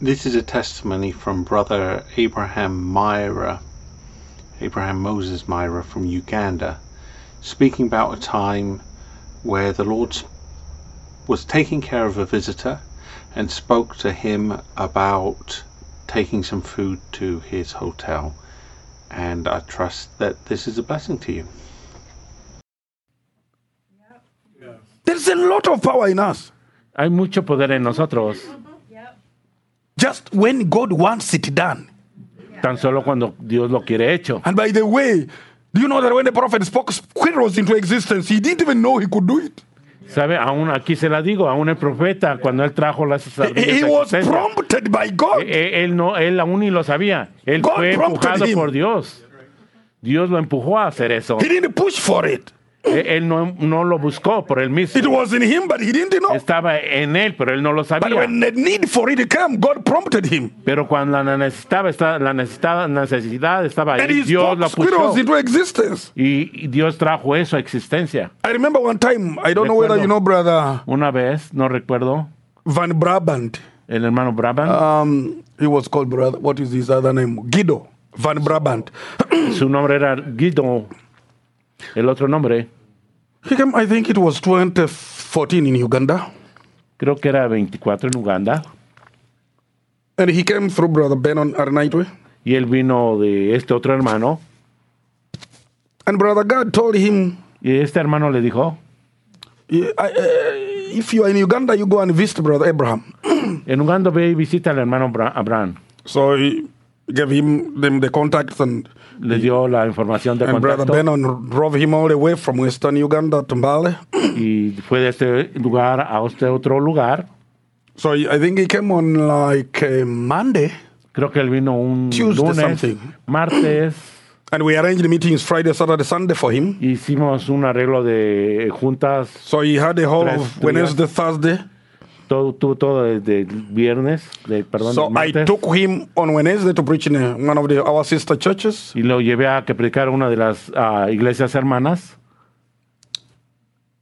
This is a testimony from Brother Abraham Myra, Abraham Moses Myra from Uganda, speaking about a time where the Lord was taking care of a visitor and spoke to him about taking some food to his hotel. And I trust that this is a blessing to you. There's a lot of power in us. Hay mucho poder en nosotros, Just when God wants it done. tan solo cuando Dios lo quiere hecho. And by the way, do you know that when the prophet spoke squirrels into existence, he didn't even know he could do it? ¿Sabe? Aún aquí se la digo, aún el profeta, cuando él trajo las He, he was prompted by God. eh, eh, él, no, él aún ni lo sabía. Él God fue prompted empujado him. por Dios. Dios lo empujó a hacer eso. He didn't push for it. Eh, Él no, no lo buscó por él It mismo. was in him, but he didn't know. Estaba en él, pero él no lo But sabía. when the need for it came, God prompted him. Pero cuando la necesitaba, la necesitada, necesidad estaba And ahí, he Dios squirrels puso. into existence. Y, Dios trajo eso a existencia. I remember one time, I don't know whether Recuerdo. you know brother Una vez, no recuerdo, Van Brabant. el hermano Brabham, Um, he was called brother. What is his other name? Guido Van Brabant. su nombre era Guido. El otro nombre, He came, I think it was 2014 in Uganda. creo que era 24 en Uganda. And he came through brother Benon Arnaitwe. Y él vino de este otro hermano. And brother God told him, Y este hermano le dijo, I- uh, if you are in Uganda, you go and visit brother Abraham. en Uganda ve y visita al hermano Abraham. So he gave him them the contacts and Le dio la información de and brother contacto. Benon drove him all the way from western Uganda to Mbale. y fue de este lugar a este otro lugar. So I think he came on like uh, Monday, Creo que él vino un Tuesday lunes, something. martes. and we arranged meetings Friday, Saturday, Sunday for him. Hicimos un arreglo de juntas, So he had the whole of. Wednesday, Thursday. Todo, todo, todo desde el viernes, de, perdón, So del I martes. took him on Wednesday to preach in uh, one of the, our sister churches. y lo llevé a que predicara una de las ah, iglesias hermanas.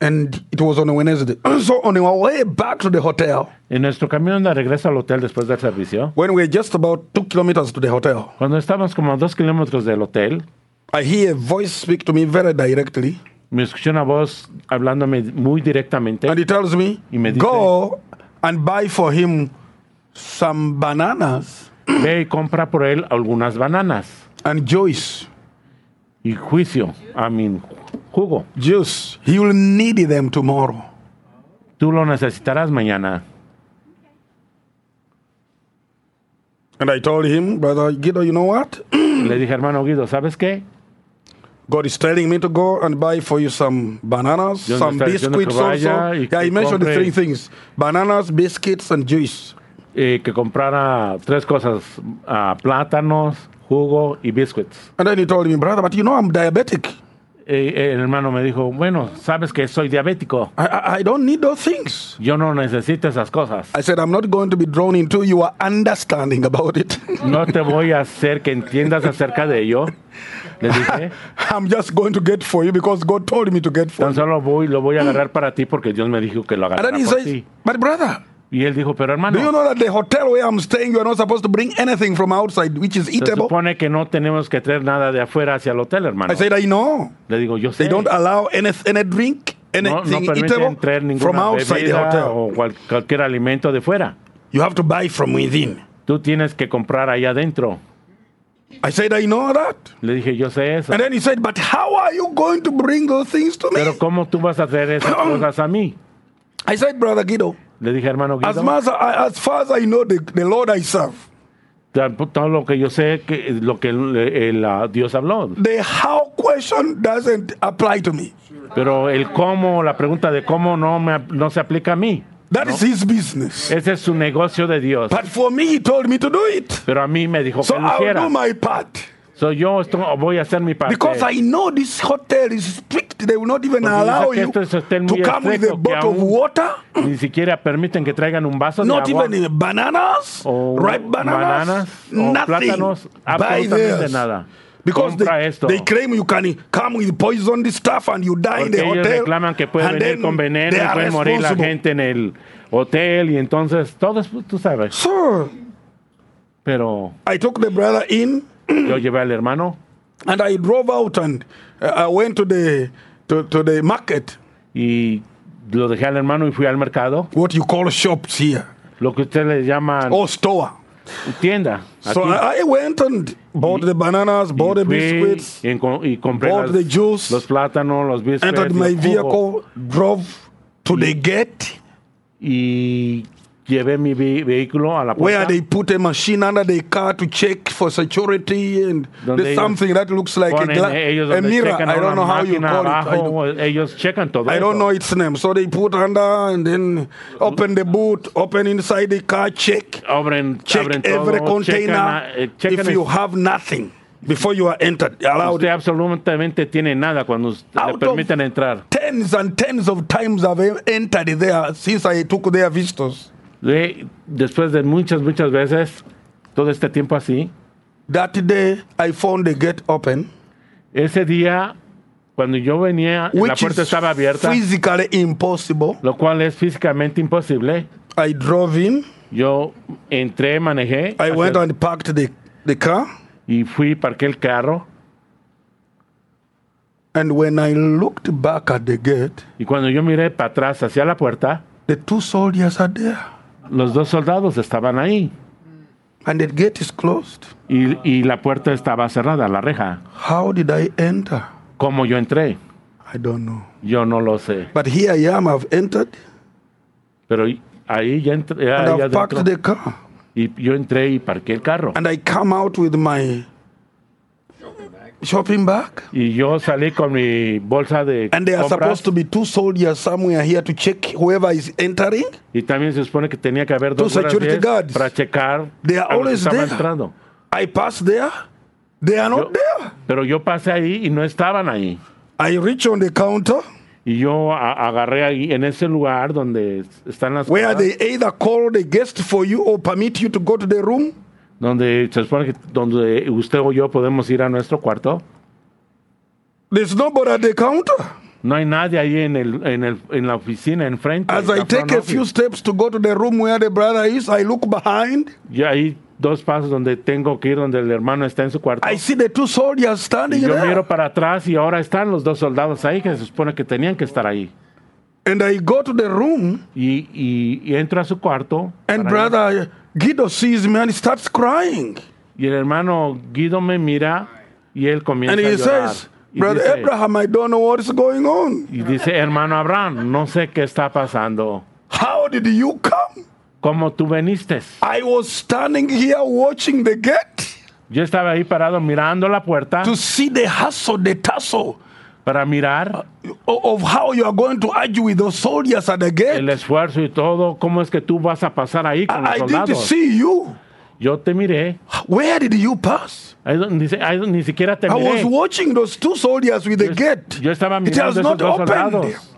And it was on a Wednesday. So on our way back to the hotel, En nuestro camión de regreso al hotel después del servicio, when we were just about two kilometers to the hotel, cuando estábamos como a dos kilómetros del hotel, I hear a voice speak to me very directly. me escuché una voz hablándome muy directamente And he tells me, Y me dice- go and buy for him some bananas ve y compra por él algunas bananas and juice. y juicio, a mi jugo. Juice. He will need them tomorrow. Tú lo necesitarás mañana. And I told him, Brother Guido, you know what? Le dije, hermano Guido, ¿sabes qué? God is telling me to go and buy for you some bananas, Dios some biscuits also. y Yeah, he mentioned the three things bananas, biscuits, and juice. Eh, que comprara tres cosas, ah, plátanos, jugo y biscuits. And then he told me, Brother, but you know I'm diabetic. Eh, eh, el hermano me dijo, bueno, sabes que soy diabético. I, I, I don't need those things. Yo no necesito esas cosas. I said, I'm not going to be drawn into your understanding about it. No te voy a hacer que entiendas acerca de ello. Le dije, I'm just going to get for you because God told me to get for tan solo voy, lo voy a agarrar para ti porque Dios me dijo que lo And agarrara then he por says, ti. But brother, Y él dijo, pero do you hermano, know that the hotel where I'm staying, you are not supposed to bring anything from outside which is se supone que no tenemos que traer nada de afuera hacia el hotel, hermano. I said, I know. Le digo, yo They sé. don't allow any, any drink, No, no anything permiten traer from outside the hotel. o cual- cualquier alimento de fuera. You have to buy from within. Tú tienes que comprar allá adentro. I said, I know that. Le dije, yo sé eso. And then he said, But how are you going to bring those things to me? Pero ¿cómo tú vas a hacer esas cosas a mí? I said, Brother Guido, Le dije, hermano as, much, as far as I know the, the Lord I serve, todo lo que yo sé, que lo que el- el, Dios habló. the how question doesn't apply to me. Pero el cómo, la pregunta de cómo no, me, no se aplica a mí. That is his business. Ese es su negocio de Dios. But for me, he told me to do it. Pero a mí me dijo So que lo I'll hiciera. do my part. So yo voy a hacer mi parte. Because I know this hotel is strict. They will not even Porque allow you to come with a bottle of water. Ni siquiera permiten que traigan un vaso de Not agua. even in bananas, o ripe bananas, bananas, nothing. plátanos, absolutamente nada. Because they, they claim you can come with poisoned stuff and you die in Porque the ellos hotel. reclaman que puede venir con veneno y puede morir la responsible. gente en el hotel y entonces todo es, tú sabes. So Pero I took the brother in yo llevé al hermano and I drove out and uh, I went to the to, to the market, y lo dejé al hermano y fui al mercado, what you call shops here, lo que ustedes le llaman or store. tienda. So aquí. I, I went and bought the bananas, bought the biscuits, y, y compré bought las- the juice, los plátanos, los biscuits, entered y my vehicle, drove to the gate y llevé mi vehículo a la where puerta they put a machine under the car to check for security and there's something that looks like a, gla- ellos a mirror. I don't know how you call it. I abajo, don't, ellos checan todo I don't know its name. So they put under and then open the boot, open inside the car, check, abren, check abren every todo, container. checan, eh, checan if you have nothing before you are entered, allowed. usted absolutamente tiene nada cuando le Out of- permiten entrar. Tens and tens of times I've entered there since I took their visitors. De- después de muchas, muchas veces, todo este tiempo así, That day I found the gate open, ese día, cuando yo venía, la puerta estaba abierta, physically impossible. lo cual es físicamente imposible. I drove in. Yo entré, manejé I went and parked the, the car. y fui, parqué el carro. And when I looked back at the gate, Y cuando yo miré para atrás hacia la puerta, the two soldiers are there. Los dos soldados estaban ahí. And the gate is closed. Y, y la puerta estaba cerrada, la reja. How did I enter? ¿Cómo yo entré? I don't know. Yo no lo sé. But here I am, I've entered Pero ahí ya entré. and ahí I've parked the car. Y yo entré y parqué el carro. And I come out with my shopping bag. Y yo salí con mi bolsa de And there are compras. supposed to be two soldiers somewhere here to check whoever is entering. Y también se supone que tenía que haber dos security guardias guards. para checar They are a los que always estaban there. entrando. I pass there. They are not Yo- there. Pero yo pasé ahí y no estaban ahí. I reach on the counter Y yo a- agarré ahí en ese lugar donde están las where cosas, they either call the guest for you or permit you to go to the room. Donde se supone que donde usted o yo podemos ir a nuestro cuarto. There's nobody at the counter. No hay nadie ahí en el en el en la oficina enfrente. As I take a office. few steps to go to the room where the brother is, I look behind. Y hay dos pasos donde tengo que ir donde el hermano está en su cuarto. I see the two soldiers Y standing yo there. miro para atrás y ahora están los dos soldados ahí que se supone que tenían que estar ahí. And I go to the room, Y, y, y entro a su cuarto. and brother Guido sees me and he starts crying. Y el hermano Guido me mira y él comienza And a he llorar. says, Y Brother dice, Abraham, I don't know what is going on. y dice, hermano Abraham, no sé qué está pasando. How did you come? ¿Cómo tú viniste? I was standing here watching the gate Yo estaba ahí parado mirando la puerta to see the hustle, the tussle para mirar o- of how you are going to argue with those soldiers at the el gate. esfuerzo y todo. ¿Cómo es que tú vas a pasar ahí con los I, I didn't soldados? see you. Yo te miré. Where did you pass? Dice- ahí donde ni siquiera te I was miré. watching those two soldiers with the gate. Yo estaba It has mirando esos not dos opened. soldados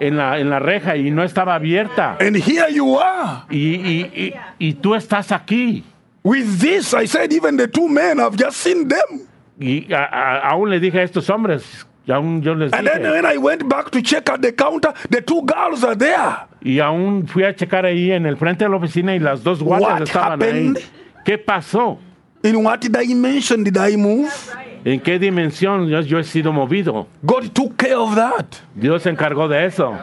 en la, en la reja y no estaba abierta. And here you are. Y, y, y, y tú estás aquí. With this, I said, even the two men, I've just seen them. Y a- a- aún le dije a estos hombres, y aún yo les And then dije, when I went back to check at the counter, the two girls are there. y aún fui a checar ahí en el frente de la oficina y las dos guardias What estaban happened? ahí. ¿Qué pasó? In what dimension did I move? ¿En qué dimensión yo, yo he sido movido? God took care of that. Dios se encargó de eso.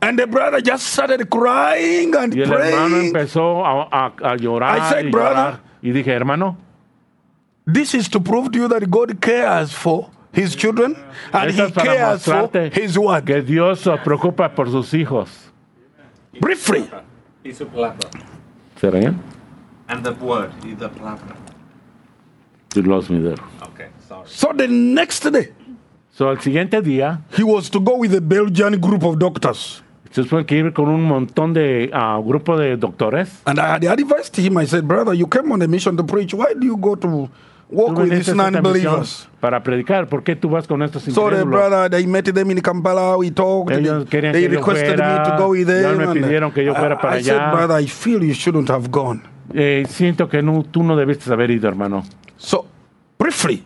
And the brother just started crying and Y el hermano praying. empezó a, a- a llorar, I said, y "Brother." llorar. Y dije, hermano, This is to prove to you that God cares for his children and esto he es para cares for mostrarte his word. que Dios se preocupa por sus hijos. Briefly, y su palabra. ¿Se ríen? And the word is the palabra. You lost me there. Okay, sorry. so the next day, So, el siguiente día, he was to go with a Belgian group of doctors. se supone que ir con un montón de ah, grupo de doctores. And I had advised him, I said, Brother, you came on a mission to preach. Why do you go to Tú walk with these a esta non believers? misión Para predicar. ¿Por qué tú vas con estos So the incrédulos? brother, they met them in Kampala, we talked, Ellos they, querían they que yo requested me fuera, to go with them. me pidieron que yo I- fuera para I said, allá. brother, I feel you shouldn't have gone. Eh, siento que no, tú no debiste haber ido, hermano. So, briefly,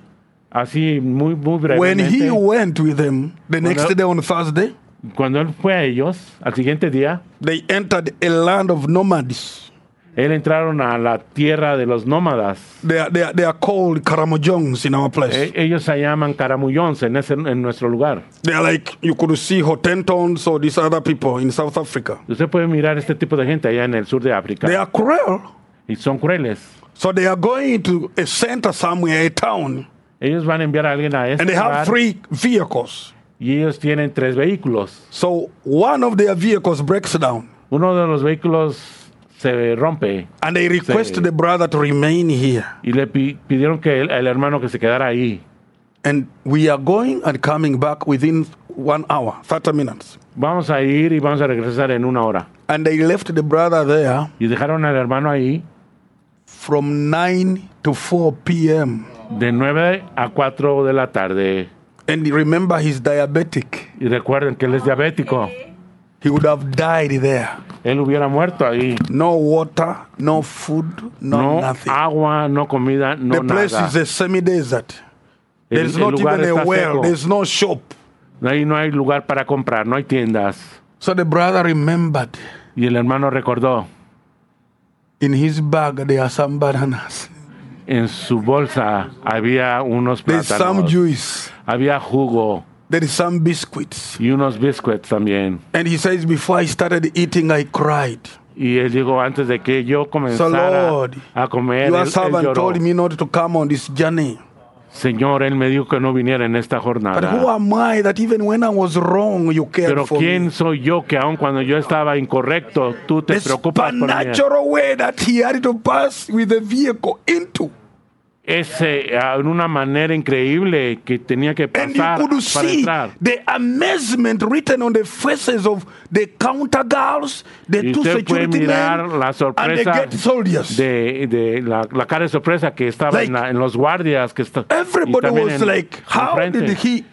Así, muy, muy when brevemente. he went with them the next Cuando- day on Thursday, Cuando él fue a ellos, al siguiente día, they entered a land of nomads. Él entraron a la tierra de los nómadas. They are, they are, they are called Karamojongs in our place. E- ellos se llaman caramullones en, ese, en nuestro lugar. They are like, you could see Hotentons or these other people in South Africa. Usted puede mirar este tipo de gente allá en el sur de África. They are cruel. Y son crueles. So they are going to a center somewhere, a town, Ellos van a enviar a alguien a este and they have lugar three vehicles. y ellos tienen tres vehículos. So one of their vehicles breaks down, Uno de los vehículos se rompe and they request Sí. the brother to remain here. y le pidieron que el, el hermano que se quedara ahí. And we are going and coming back within one hour, 30 minutes. Vamos a ir y vamos a regresar en una hora. And they left the brother there Y dejaron al hermano ahí from 9 to 4 p.m. de 9 a 4 de la tarde. And remember, he's diabetic. Y recuerden que él es diabético. He would have died there. Él hubiera muerto ahí. No water, no food, no, No nothing. agua, no comida, no the place nada. is a semi-desert. El- There's el not lugar even a well. seco. There's no shop. Ahí no hay lugar para comprar, no hay tiendas. So the brother remembered. Y el hermano recordó, In his bag, there are some bananas. en su bolsa había unos There's some plátanos, juice. había jugo There is some biscuits. y unos biscuits también. And he says, before I started eating, I cried. Y él dijo, antes de que yo So comenzara Lord, a comer, your él, él servant lloró. told me not to come on this journey. Señor, él me dijo que no viniera en esta But who jornada. am I that even when I was wrong, you cared Pero for ¿quién me? soy yo que aun cuando yo estaba incorrecto, tú te The preocupas por mí? way that he had to pass with the vehicle into. Ese, ah, en una manera increíble que tenía que And you pasar could para see entrar. the amazement written on the faces of the counter girls, the Y two usted puede mirar la sorpresa de, de la, la cara de sorpresa que estaba Like, en, la- en los guardias que está, Everybody was like, how did he,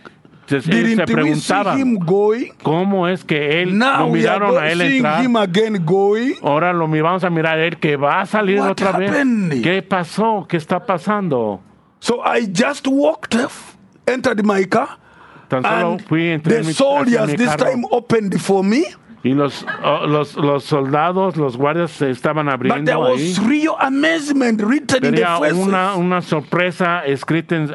Entonces, él se preguntaba cómo es que él Now lo miraron a él entrar. again. Ahora lo vamos a mirar a él que va a salir What otra happened? vez. ¿Qué pasó? ¿Qué está pasando? So I just walked entered my car, Tan solo and fui entré the mi, soldiers this time opened for me. Y los, oh, los, los soldados, los guardias se estaban But there abriendo ahí. was real amazement written in the una, una sorpresa escrita, en,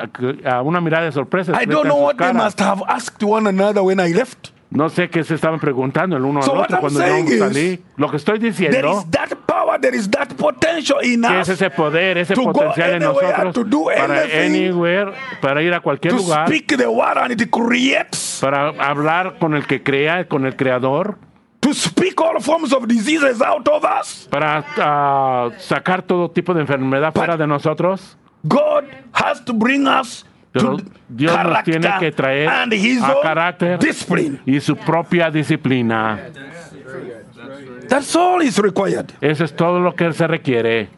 una mirada de sorpresa. I don't know what they must have asked one another when I left. No sé qué se estaban preguntando el uno So al otro cuando yo salí. Lo que estoy There diciendo is that power, there is that potential in que us es ese poder, ese potencial en nosotros to do para anywhere, para ir a cualquier to lugar, speak the word and it creates, para hablar con el que crea, con el creador, to speak all forms of diseases out of us. para ah, sacar todo tipo de enfermedad fuera de nosotros. God has to bring us Pero to Dios nos character tiene que traer and his a carácter discipline. y su propia disciplina. That's all is required. Eso es todo lo que se requiere.